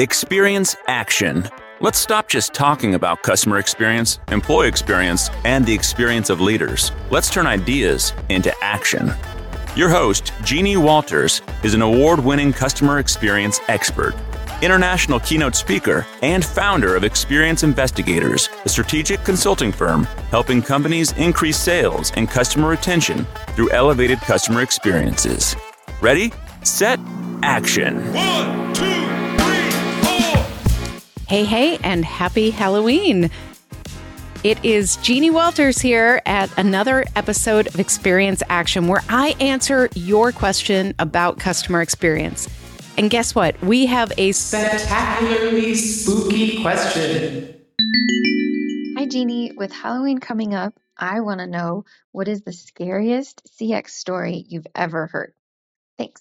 Experience action. Let's stop just talking about customer experience, employee experience, and the experience of leaders. Let's turn ideas into action. Your host, Jeannie Walters, is an award winning customer experience expert, international keynote speaker, and founder of Experience Investigators, a strategic consulting firm helping companies increase sales and customer retention through elevated customer experiences. Ready, set, action. One, two. Hey, hey, and happy Halloween. It is Jeannie Walters here at another episode of Experience Action where I answer your question about customer experience. And guess what? We have a spectacularly spooky question. Hi, Jeannie. With Halloween coming up, I want to know what is the scariest CX story you've ever heard? Thanks.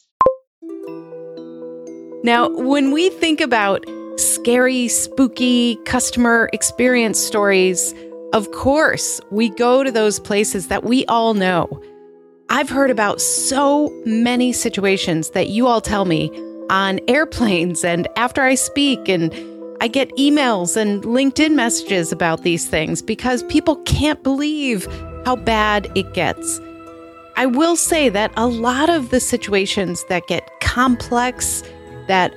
Now, when we think about scary, spooky customer experience stories, of course, we go to those places that we all know. I've heard about so many situations that you all tell me on airplanes and after I speak, and I get emails and LinkedIn messages about these things because people can't believe how bad it gets. I will say that a lot of the situations that get complex, that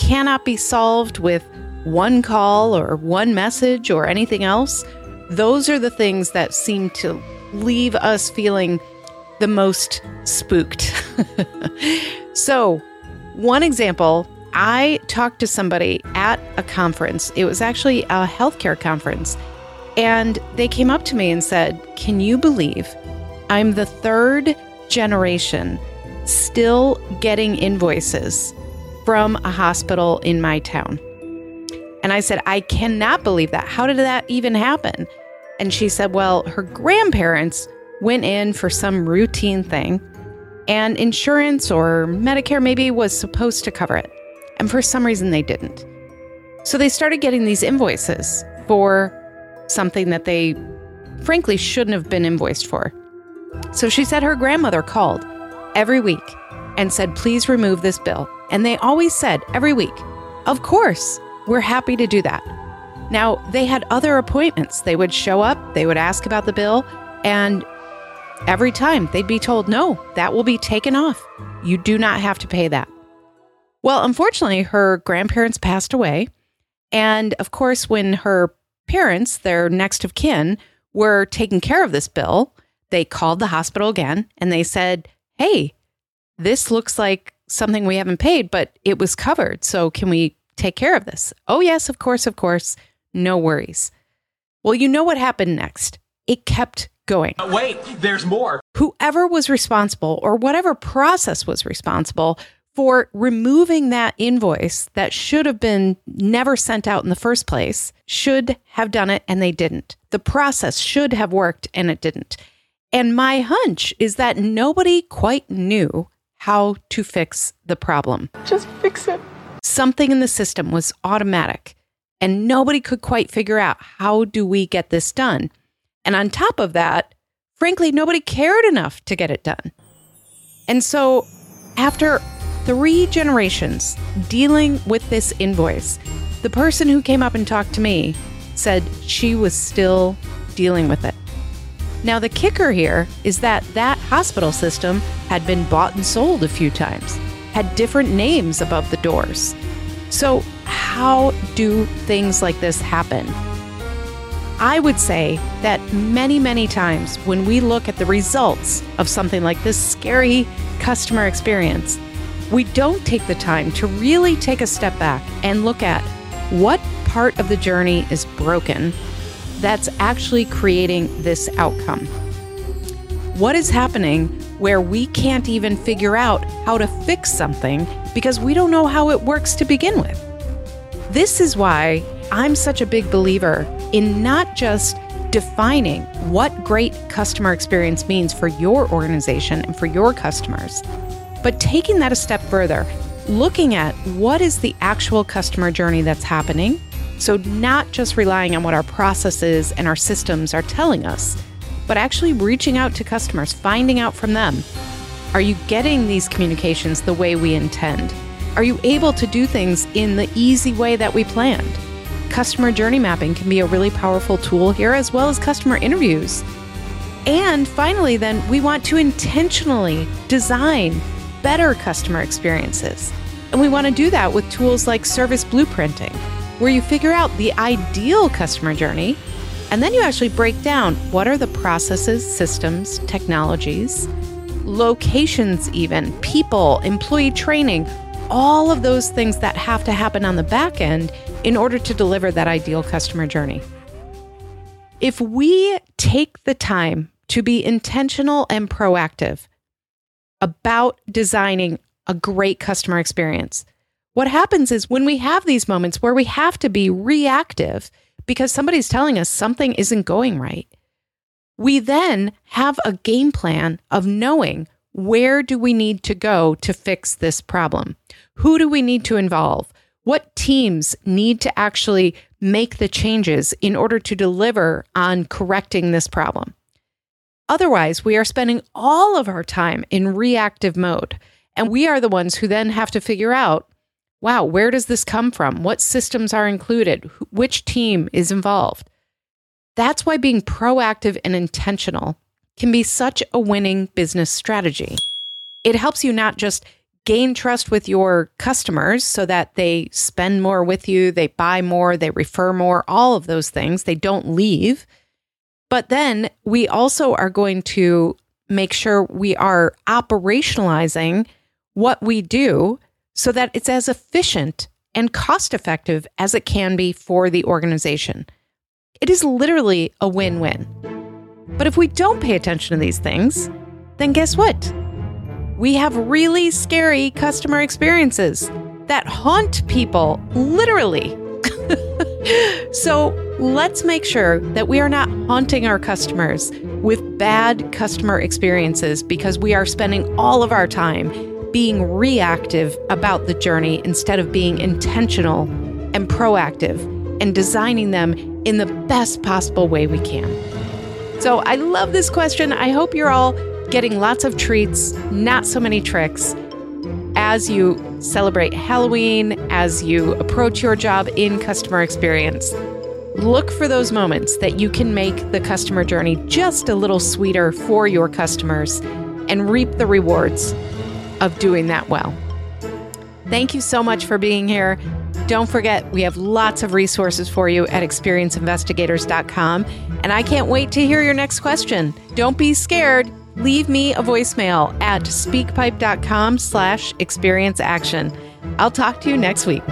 cannot be solved with one call or one message or anything else, those are the things that seem to leave us feeling the most spooked. so, one example I talked to somebody at a conference, it was actually a healthcare conference, and they came up to me and said, Can you believe I'm the third generation still getting invoices from a hospital in my town? And I said, I cannot believe that. How did that even happen? And she said, Well, her grandparents went in for some routine thing, and insurance or Medicare maybe was supposed to cover it. And for some reason, they didn't. So they started getting these invoices for something that they frankly shouldn't have been invoiced for. So she said her grandmother called every week and said, Please remove this bill. And they always said every week, Of course, we're happy to do that. Now, they had other appointments. They would show up, they would ask about the bill, and every time they'd be told, No, that will be taken off. You do not have to pay that. Well, unfortunately, her grandparents passed away. And of course, when her parents, their next of kin, were taking care of this bill, they called the hospital again and they said, Hey, this looks like something we haven't paid, but it was covered. So can we take care of this? Oh, yes, of course, of course. No worries. Well, you know what happened next. It kept going. Uh, Wait, there's more. Whoever was responsible or whatever process was responsible for removing that invoice that should have been never sent out in the first place should have done it and they didn't. The process should have worked and it didn't. And my hunch is that nobody quite knew how to fix the problem. Just fix it. Something in the system was automatic and nobody could quite figure out how do we get this done. And on top of that, frankly, nobody cared enough to get it done. And so after three generations dealing with this invoice, the person who came up and talked to me said she was still dealing with it. Now, the kicker here is that that hospital system had been bought and sold a few times, had different names above the doors. So, how do things like this happen? I would say that many, many times when we look at the results of something like this scary customer experience, we don't take the time to really take a step back and look at what part of the journey is broken that's actually creating this outcome. What is happening where we can't even figure out how to fix something because we don't know how it works to begin with? This is why I'm such a big believer in not just defining what great customer experience means for your organization and for your customers, but taking that a step further, looking at what is the actual customer journey that's happening. So, not just relying on what our processes and our systems are telling us, but actually reaching out to customers, finding out from them are you getting these communications the way we intend? Are you able to do things in the easy way that we planned? Customer journey mapping can be a really powerful tool here, as well as customer interviews. And finally, then, we want to intentionally design better customer experiences. And we want to do that with tools like service blueprinting, where you figure out the ideal customer journey and then you actually break down what are the processes, systems, technologies, locations, even people, employee training, all of those things that have to happen on the back end in order to deliver that ideal customer journey. If we take the time to be intentional and proactive about designing a great customer experience, what happens is when we have these moments where we have to be reactive because somebody's telling us something isn't going right, we then have a game plan of knowing where do we need to go to fix this problem? Who do we need to involve? What teams need to actually make the changes in order to deliver on correcting this problem? Otherwise, we are spending all of our time in reactive mode. And we are the ones who then have to figure out wow, where does this come from? What systems are included? Which team is involved? That's why being proactive and intentional can be such a winning business strategy. It helps you not just gain trust with your customers so that they spend more with you, they buy more, they refer more, all of those things. They don't leave. But then we also are going to make sure we are operationalizing what we do so that it's as efficient and cost effective as it can be for the organization. It is literally a win win. But if we don't pay attention to these things, then guess what? We have really scary customer experiences that haunt people, literally. so let's make sure that we are not haunting our customers with bad customer experiences because we are spending all of our time being reactive about the journey instead of being intentional and proactive and designing them in the best possible way we can. So I love this question. I hope you're all getting lots of treats, not so many tricks as you celebrate Halloween, as you approach your job in customer experience. Look for those moments that you can make the customer journey just a little sweeter for your customers and reap the rewards of doing that well. Thank you so much for being here. Don't forget, we have lots of resources for you at experienceinvestigators.com. And I can't wait to hear your next question. Don't be scared. Leave me a voicemail at speakpipe.com slash experience action. I'll talk to you next week.